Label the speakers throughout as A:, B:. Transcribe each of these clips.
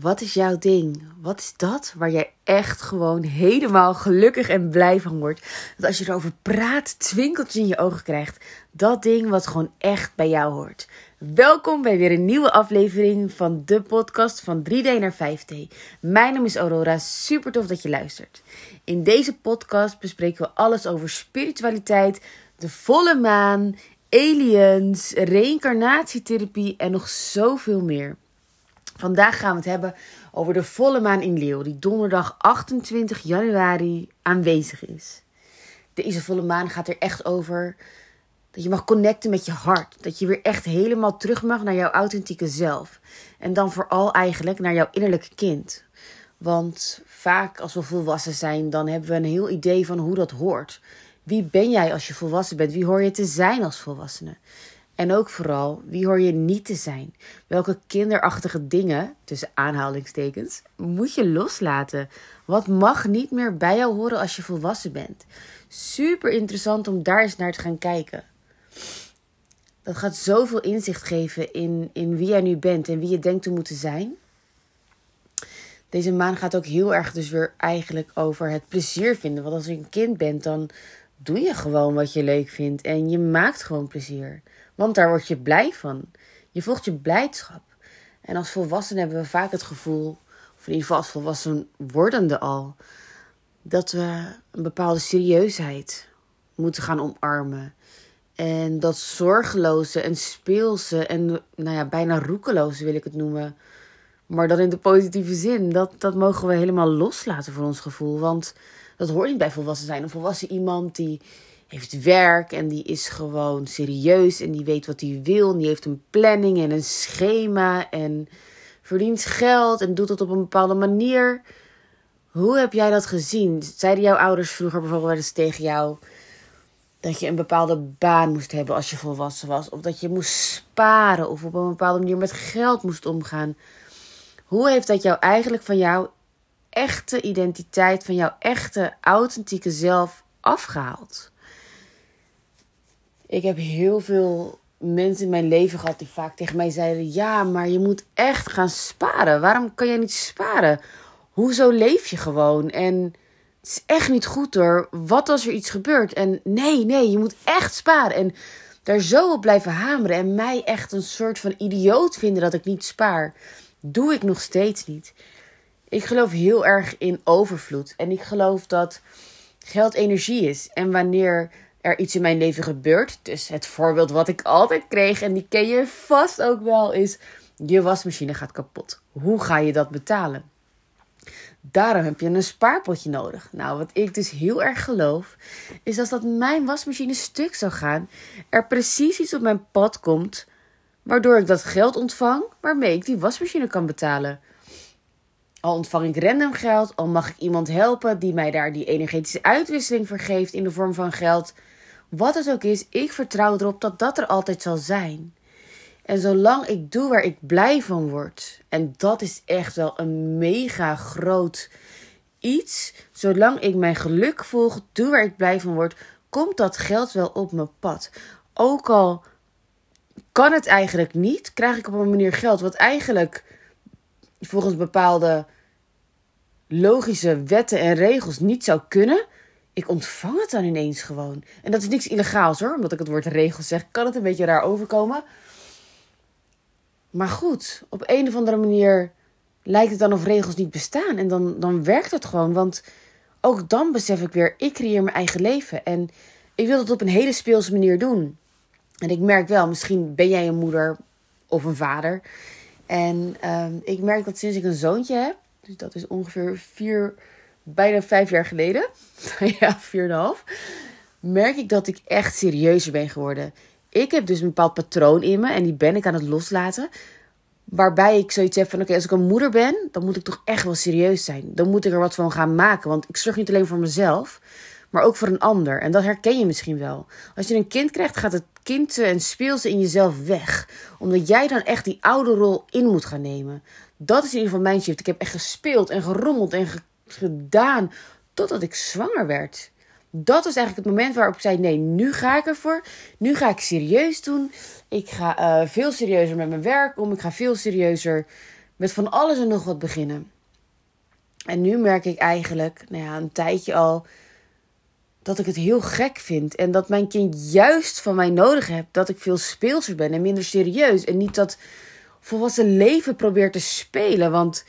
A: Wat is jouw ding? Wat is dat waar jij echt gewoon helemaal gelukkig en blij van wordt? Dat als je erover praat, twinkeltjes in je ogen krijgt. Dat ding wat gewoon echt bij jou hoort. Welkom bij weer een nieuwe aflevering van de podcast van 3D naar 5D. Mijn naam is Aurora, super tof dat je luistert. In deze podcast bespreken we alles over spiritualiteit, de volle maan, aliens, reïncarnatietherapie en nog zoveel meer. Vandaag gaan we het hebben over de volle maan in Leeuw, die donderdag 28 januari aanwezig is. Deze volle maan gaat er echt over dat je mag connecten met je hart. Dat je weer echt helemaal terug mag naar jouw authentieke zelf. En dan vooral eigenlijk naar jouw innerlijke kind. Want vaak als we volwassen zijn, dan hebben we een heel idee van hoe dat hoort. Wie ben jij als je volwassen bent? Wie hoor je te zijn als volwassene? En ook vooral, wie hoor je niet te zijn? Welke kinderachtige dingen, tussen aanhalingstekens, moet je loslaten? Wat mag niet meer bij jou horen als je volwassen bent? Super interessant om daar eens naar te gaan kijken. Dat gaat zoveel inzicht geven in, in wie jij nu bent en wie je denkt te moeten zijn. Deze maan gaat ook heel erg dus weer eigenlijk over het plezier vinden. Want als je een kind bent, dan doe je gewoon wat je leuk vindt en je maakt gewoon plezier. Want daar word je blij van. Je volgt je blijdschap. En als volwassenen hebben we vaak het gevoel, of in ieder geval als volwassen wordende al, dat we een bepaalde serieusheid moeten gaan omarmen. En dat zorgeloze en speelse en nou ja, bijna roekeloze wil ik het noemen. Maar dan in de positieve zin. Dat, dat mogen we helemaal loslaten voor ons gevoel. Want dat hoort niet bij volwassen zijn. Een volwassen iemand die heeft werk en die is gewoon serieus en die weet wat hij wil. Die heeft een planning en een schema en verdient geld en doet het op een bepaalde manier. Hoe heb jij dat gezien? Zeiden jouw ouders vroeger bijvoorbeeld eens tegen jou dat je een bepaalde baan moest hebben als je volwassen was? Of dat je moest sparen of op een bepaalde manier met geld moest omgaan? Hoe heeft dat jou eigenlijk van jouw echte identiteit, van jouw echte authentieke zelf afgehaald? Ik heb heel veel mensen in mijn leven gehad die vaak tegen mij zeiden: Ja, maar je moet echt gaan sparen. Waarom kan jij niet sparen? Hoezo leef je gewoon? En het is echt niet goed hoor. Wat als er iets gebeurt? En nee, nee, je moet echt sparen. En daar zo op blijven hameren en mij echt een soort van idioot vinden dat ik niet spaar, doe ik nog steeds niet. Ik geloof heel erg in overvloed. En ik geloof dat geld energie is. En wanneer er iets in mijn leven gebeurt. Dus het voorbeeld wat ik altijd kreeg, en die ken je vast ook wel, is: je wasmachine gaat kapot. Hoe ga je dat betalen? Daarom heb je een spaarpotje nodig. Nou, wat ik dus heel erg geloof, is dat als mijn wasmachine stuk zou gaan, er precies iets op mijn pad komt, waardoor ik dat geld ontvang waarmee ik die wasmachine kan betalen. Al ontvang ik random geld, al mag ik iemand helpen die mij daar die energetische uitwisseling vergeeft in de vorm van geld. Wat het ook is, ik vertrouw erop dat dat er altijd zal zijn. En zolang ik doe waar ik blij van word, en dat is echt wel een mega groot iets, zolang ik mijn geluk volg, doe waar ik blij van word, komt dat geld wel op mijn pad. Ook al kan het eigenlijk niet, krijg ik op een manier geld wat eigenlijk volgens bepaalde logische wetten en regels niet zou kunnen ik ontvang het dan ineens gewoon. En dat is niks illegaals hoor, omdat ik het woord regels zeg, kan het een beetje raar overkomen. Maar goed, op een of andere manier lijkt het dan of regels niet bestaan. En dan, dan werkt het gewoon. Want ook dan besef ik weer, ik creëer mijn eigen leven. En ik wil het op een hele speelse manier doen. En ik merk wel, misschien ben jij een moeder of een vader. En uh, ik merk dat sinds ik een zoontje heb, dus dat is ongeveer vier bijna vijf jaar geleden, ja, vier en een half, merk ik dat ik echt serieuzer ben geworden. Ik heb dus een bepaald patroon in me en die ben ik aan het loslaten. Waarbij ik zoiets heb van: oké, als ik een moeder ben, dan moet ik toch echt wel serieus zijn. Dan moet ik er wat van gaan maken. Want ik zorg niet alleen voor mezelf, maar ook voor een ander. En dat herken je misschien wel. Als je een kind krijgt, gaat het kind en speelse in jezelf weg. Omdat jij dan echt die oude rol in moet gaan nemen. Dat is in ieder geval mijn shift. Ik heb echt gespeeld en gerommeld en gedaan totdat ik zwanger werd. Dat was eigenlijk het moment waarop ik zei: nee, nu ga ik ervoor. Nu ga ik serieus doen. Ik ga uh, veel serieuzer met mijn werk om. Ik ga veel serieuzer met van alles en nog wat beginnen. En nu merk ik eigenlijk, nou ja, een tijdje al, dat ik het heel gek vind. En dat mijn kind juist van mij nodig heeft dat ik veel speelser ben en minder serieus. En niet dat volwassen leven probeert te spelen. Want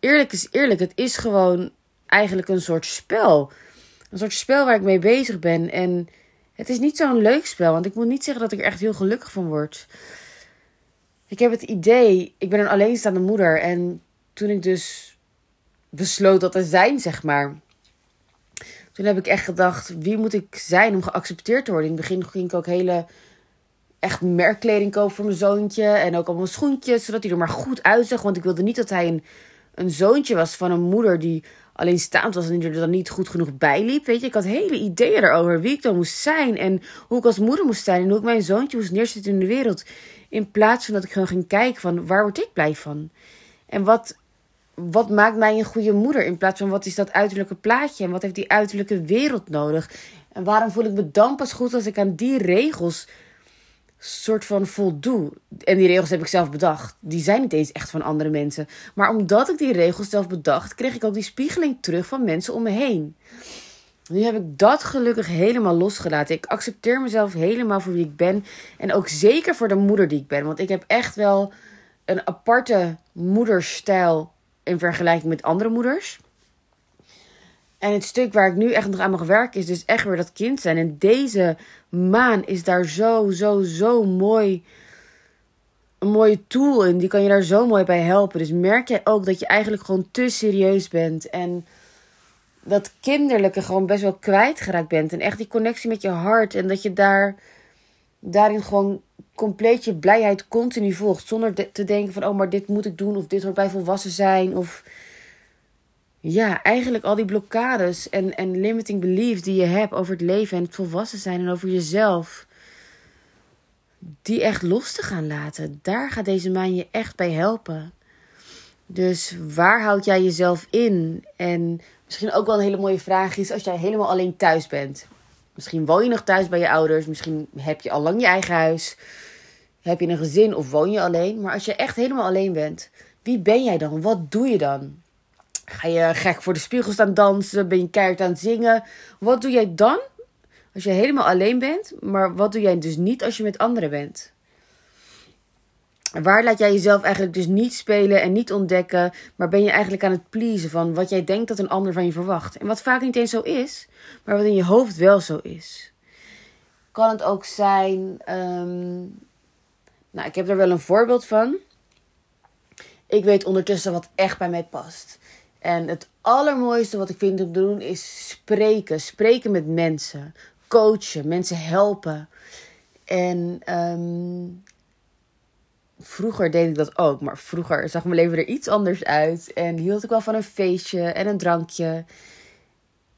A: eerlijk is eerlijk, het is gewoon eigenlijk een soort spel. Een soort spel waar ik mee bezig ben. En het is niet zo'n leuk spel. Want ik moet niet zeggen dat ik er echt heel gelukkig van word. Ik heb het idee, ik ben een alleenstaande moeder. En toen ik dus besloot dat te zijn, zeg maar. Toen heb ik echt gedacht, wie moet ik zijn om geaccepteerd te worden? In het begin ging ik ook hele echt merkkleding kopen voor mijn zoontje. En ook allemaal schoentjes, zodat hij er maar goed uitzag. Want ik wilde niet dat hij een, een zoontje was van een moeder die alleenstaand was en die er dan niet goed genoeg bij liep. Weet je, ik had hele ideeën erover wie ik dan moest zijn. En hoe ik als moeder moest zijn. En hoe ik mijn zoontje moest neerzetten in de wereld. In plaats van dat ik gewoon ging kijken van waar word ik blij van? En wat, wat maakt mij een goede moeder? In plaats van wat is dat uiterlijke plaatje? En wat heeft die uiterlijke wereld nodig? En waarom voel ik me dan pas goed als ik aan die regels soort van voldoe. En die regels heb ik zelf bedacht. Die zijn niet eens echt van andere mensen. Maar omdat ik die regels zelf bedacht, kreeg ik ook die spiegeling terug van mensen om me heen. Nu heb ik dat gelukkig helemaal losgelaten. Ik accepteer mezelf helemaal voor wie ik ben. En ook zeker voor de moeder die ik ben. Want ik heb echt wel een aparte moederstijl in vergelijking met andere moeders. En het stuk waar ik nu echt nog aan mag werken is dus echt weer dat kind zijn. En deze maan is daar zo, zo, zo mooi. Een mooie tool in. Die kan je daar zo mooi bij helpen. Dus merk jij ook dat je eigenlijk gewoon te serieus bent. En dat kinderlijke gewoon best wel kwijtgeraakt bent. En echt die connectie met je hart. En dat je daar, daarin gewoon compleet je blijheid continu volgt. Zonder te denken van, oh, maar dit moet ik doen. Of dit hoort bij volwassen zijn. Of ja, eigenlijk al die blokkades en, en limiting beliefs die je hebt over het leven en het volwassen zijn en over jezelf. Die echt los te gaan laten. Daar gaat deze maan je echt bij helpen. Dus waar houd jij jezelf in? En misschien ook wel een hele mooie vraag is als jij helemaal alleen thuis bent. Misschien woon je nog thuis bij je ouders. Misschien heb je al lang je eigen huis. Heb je een gezin of woon je alleen. Maar als je echt helemaal alleen bent, wie ben jij dan? Wat doe je dan? Ga je gek voor de spiegel staan dansen? Ben je keihard aan het zingen? Wat doe jij dan als je helemaal alleen bent? Maar wat doe jij dus niet als je met anderen bent? Waar laat jij jezelf eigenlijk dus niet spelen en niet ontdekken, maar ben je eigenlijk aan het pleasen van wat jij denkt dat een ander van je verwacht? En wat vaak niet eens zo is, maar wat in je hoofd wel zo is. Kan het ook zijn, um, nou, ik heb er wel een voorbeeld van. Ik weet ondertussen wat echt bij mij past. En het allermooiste wat ik vind om te doen is spreken. Spreken met mensen. Coachen. Mensen helpen. En um, vroeger deed ik dat ook. Maar vroeger zag mijn leven er iets anders uit. En hield ik wel van een feestje en een drankje.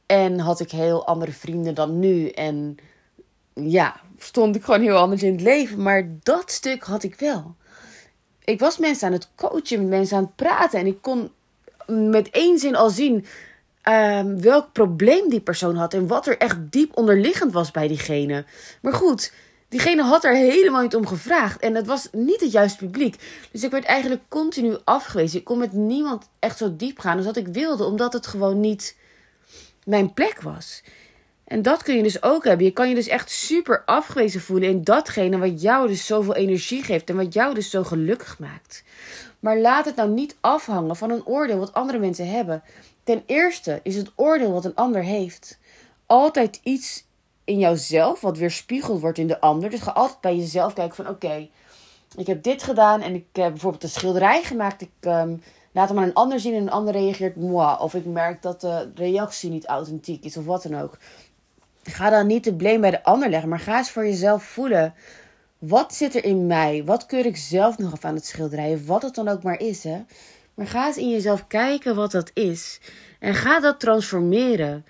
A: En had ik heel andere vrienden dan nu. En ja, stond ik gewoon heel anders in het leven. Maar dat stuk had ik wel. Ik was mensen aan het coachen, met mensen aan het praten. En ik kon met één zin al zien um, welk probleem die persoon had en wat er echt diep onderliggend was bij diegene. Maar goed, diegene had er helemaal niet om gevraagd en het was niet het juiste publiek. Dus ik werd eigenlijk continu afgewezen. Ik kon met niemand echt zo diep gaan als dat ik wilde, omdat het gewoon niet mijn plek was. En dat kun je dus ook hebben. Je kan je dus echt super afgewezen voelen in datgene wat jou dus zoveel energie geeft en wat jou dus zo gelukkig maakt. Maar laat het nou niet afhangen van een oordeel wat andere mensen hebben. Ten eerste is het oordeel wat een ander heeft altijd iets in jouzelf wat weerspiegeld wordt in de ander. Dus ga altijd bij jezelf kijken van oké, ik heb dit gedaan en ik heb bijvoorbeeld een schilderij gemaakt. Ik um, laat hem aan een ander zien en een ander reageert moi. Of ik merk dat de reactie niet authentiek is of wat dan ook. Ga dan niet de blame bij de ander leggen, maar ga eens voor jezelf voelen. Wat zit er in mij? Wat keur ik zelf nog af aan het schilderijen? Wat het dan ook maar is, hè? Maar ga eens in jezelf kijken wat dat is. En ga dat transformeren.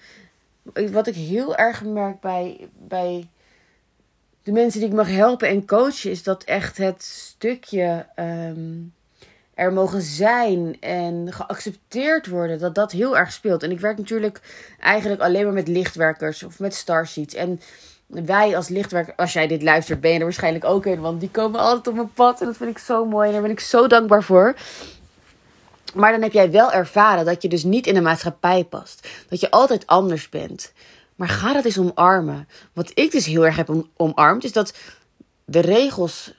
A: Wat ik heel erg merk bij, bij de mensen die ik mag helpen en coachen, is dat echt het stukje ehm, er mogen zijn en geaccepteerd worden, dat dat heel erg speelt. En ik werk natuurlijk eigenlijk alleen maar met lichtwerkers of met starseeds. En wij als lichtwerker, als jij dit luistert, ben je er waarschijnlijk ook in. Want die komen altijd op mijn pad. En dat vind ik zo mooi. En daar ben ik zo dankbaar voor. Maar dan heb jij wel ervaren dat je dus niet in de maatschappij past. Dat je altijd anders bent. Maar ga dat eens omarmen. Wat ik dus heel erg heb omarmd, is dat de regels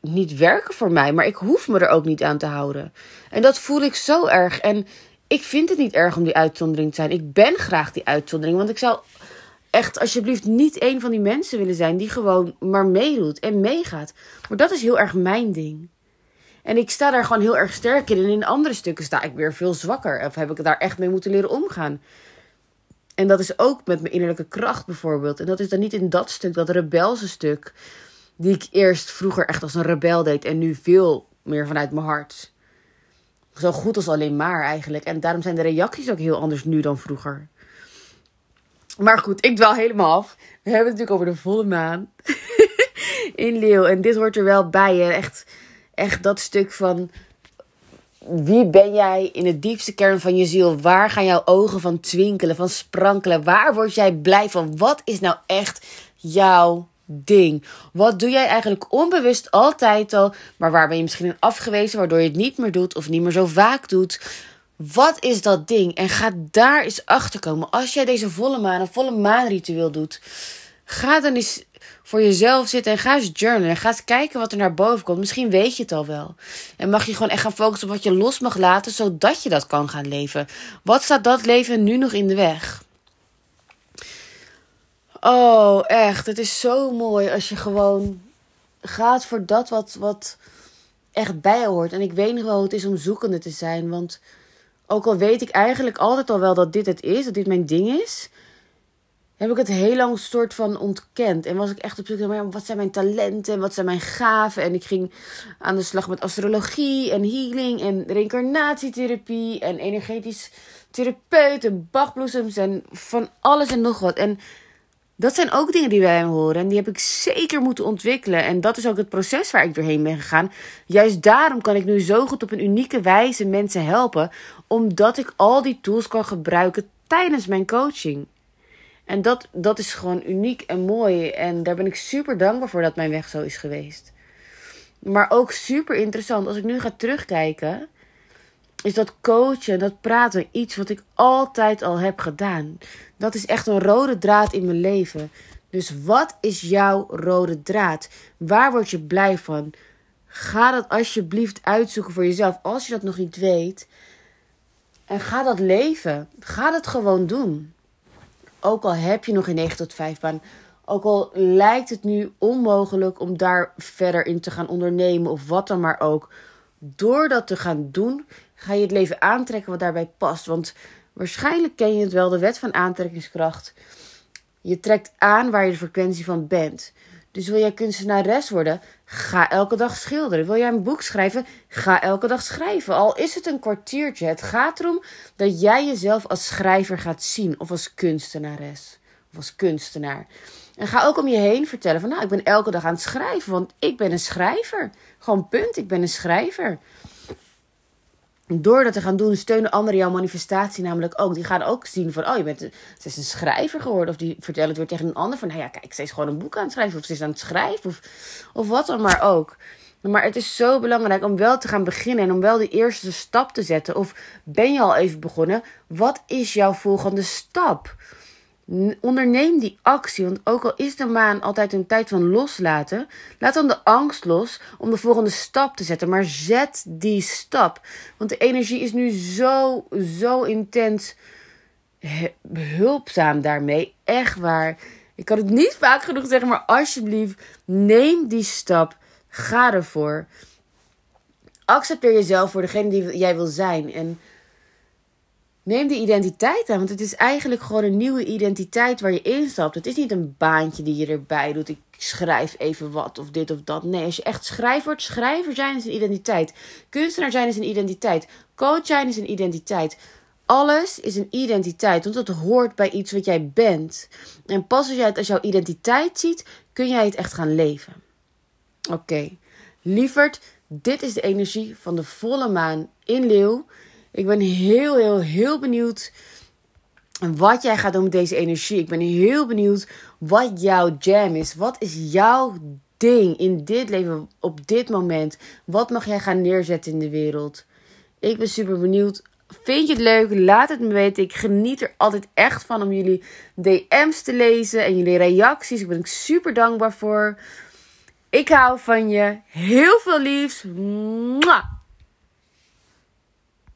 A: niet werken voor mij. Maar ik hoef me er ook niet aan te houden. En dat voel ik zo erg. En ik vind het niet erg om die uitzondering te zijn. Ik ben graag die uitzondering. Want ik zou echt alsjeblieft niet een van die mensen willen zijn die gewoon maar meedoet en meegaat. Maar dat is heel erg mijn ding. En ik sta daar gewoon heel erg sterk in. En in andere stukken sta ik weer veel zwakker. Of heb ik daar echt mee moeten leren omgaan. En dat is ook met mijn innerlijke kracht bijvoorbeeld. En dat is dan niet in dat stuk, dat rebelse stuk. Die ik eerst vroeger echt als een rebel deed. En nu veel meer vanuit mijn hart. Zo goed als alleen maar eigenlijk. En daarom zijn de reacties ook heel anders nu dan vroeger. Maar goed, ik dwaal helemaal af. We hebben het natuurlijk over de volle maan. in Leeuw. En dit hoort er wel bij. Echt, echt dat stuk van. Wie ben jij in het diepste kern van je ziel? Waar gaan jouw ogen van twinkelen, van sprankelen? Waar word jij blij van? Wat is nou echt jouw ding? Wat doe jij eigenlijk onbewust altijd al, maar waar ben je misschien in afgewezen, waardoor je het niet meer doet of niet meer zo vaak doet? Wat is dat ding? En ga daar eens achter komen. Als jij deze volle maan, een volle maanritueel doet, ga dan eens voor jezelf zitten en ga eens journalen. Ga eens kijken wat er naar boven komt. Misschien weet je het al wel. En mag je gewoon echt gaan focussen op wat je los mag laten, zodat je dat kan gaan leven. Wat staat dat leven nu nog in de weg? Oh, echt. Het is zo mooi als je gewoon gaat voor dat wat, wat echt bij hoort. En ik weet nog wel hoe het is om zoekende te zijn. Want ook al weet ik eigenlijk altijd al wel dat dit het is, dat dit mijn ding is, heb ik het heel lang soort van ontkend. En was ik echt op zoek naar wat zijn mijn talenten en wat zijn mijn gaven. En ik ging aan de slag met astrologie en healing en reïncarnatietherapie en energetisch therapeut en bachbloesems en van alles en nog wat. En dat zijn ook dingen die bij me horen. En die heb ik zeker moeten ontwikkelen. En dat is ook het proces waar ik doorheen ben gegaan. Juist daarom kan ik nu zo goed op een unieke wijze mensen helpen. Omdat ik al die tools kan gebruiken tijdens mijn coaching. En dat, dat is gewoon uniek en mooi. En daar ben ik super dankbaar voor dat mijn weg zo is geweest. Maar ook super interessant. Als ik nu ga terugkijken is dat coachen, dat praten, iets wat ik altijd al heb gedaan. Dat is echt een rode draad in mijn leven. Dus wat is jouw rode draad? Waar word je blij van? Ga dat alsjeblieft uitzoeken voor jezelf als je dat nog niet weet. En ga dat leven. Ga dat gewoon doen. Ook al heb je nog een 9 tot 5 baan. Ook al lijkt het nu onmogelijk om daar verder in te gaan ondernemen of wat dan maar ook. Door dat te gaan doen, ga je het leven aantrekken wat daarbij past. Want waarschijnlijk ken je het wel, de wet van aantrekkingskracht. Je trekt aan waar je de frequentie van bent. Dus wil jij kunstenares worden? Ga elke dag schilderen. Wil jij een boek schrijven? Ga elke dag schrijven. Al is het een kwartiertje. Het gaat erom dat jij jezelf als schrijver gaat zien. Of als kunstenares. Of als kunstenaar. En ga ook om je heen vertellen van nou, ik ben elke dag aan het schrijven. Want ik ben een schrijver. Gewoon punt, ik ben een schrijver door dat te gaan doen, steunen anderen jouw manifestatie namelijk ook. Die gaan ook zien van, oh, je bent ze is een schrijver geworden. Of die vertellen het weer tegen een ander van, nou ja, kijk, ze is gewoon een boek aan het schrijven. Of ze is aan het schrijven. Of, of wat dan maar ook. Maar het is zo belangrijk om wel te gaan beginnen en om wel de eerste stap te zetten. Of ben je al even begonnen? Wat is jouw volgende stap? Onderneem die actie, want ook al is de maan altijd een tijd van loslaten, laat dan de angst los om de volgende stap te zetten. Maar zet die stap, want de energie is nu zo, zo intens hulpzaam daarmee. Echt waar. Ik kan het niet vaak genoeg zeggen, maar alsjeblieft, neem die stap. Ga ervoor. Accepteer jezelf voor degene die jij wil zijn. En Neem die identiteit aan, want het is eigenlijk gewoon een nieuwe identiteit waar je instapt. Het is niet een baantje die je erbij doet. Ik schrijf even wat of dit of dat. Nee, als je echt schrijver wordt, schrijver zijn is een identiteit. Kunstenaar zijn is een identiteit. Coach zijn is een identiteit. Alles is een identiteit, want het hoort bij iets wat jij bent. En pas als jij het als jouw identiteit ziet, kun jij het echt gaan leven. Oké, okay. lieverd, dit is de energie van de volle maan in Leeuw. Ik ben heel, heel, heel benieuwd wat jij gaat doen met deze energie. Ik ben heel benieuwd wat jouw jam is. Wat is jouw ding in dit leven, op dit moment? Wat mag jij gaan neerzetten in de wereld? Ik ben super benieuwd. Vind je het leuk? Laat het me weten. Ik geniet er altijd echt van om jullie DM's te lezen en jullie reacties. Ik ben ik super dankbaar voor. Ik hou van je. Heel veel liefs.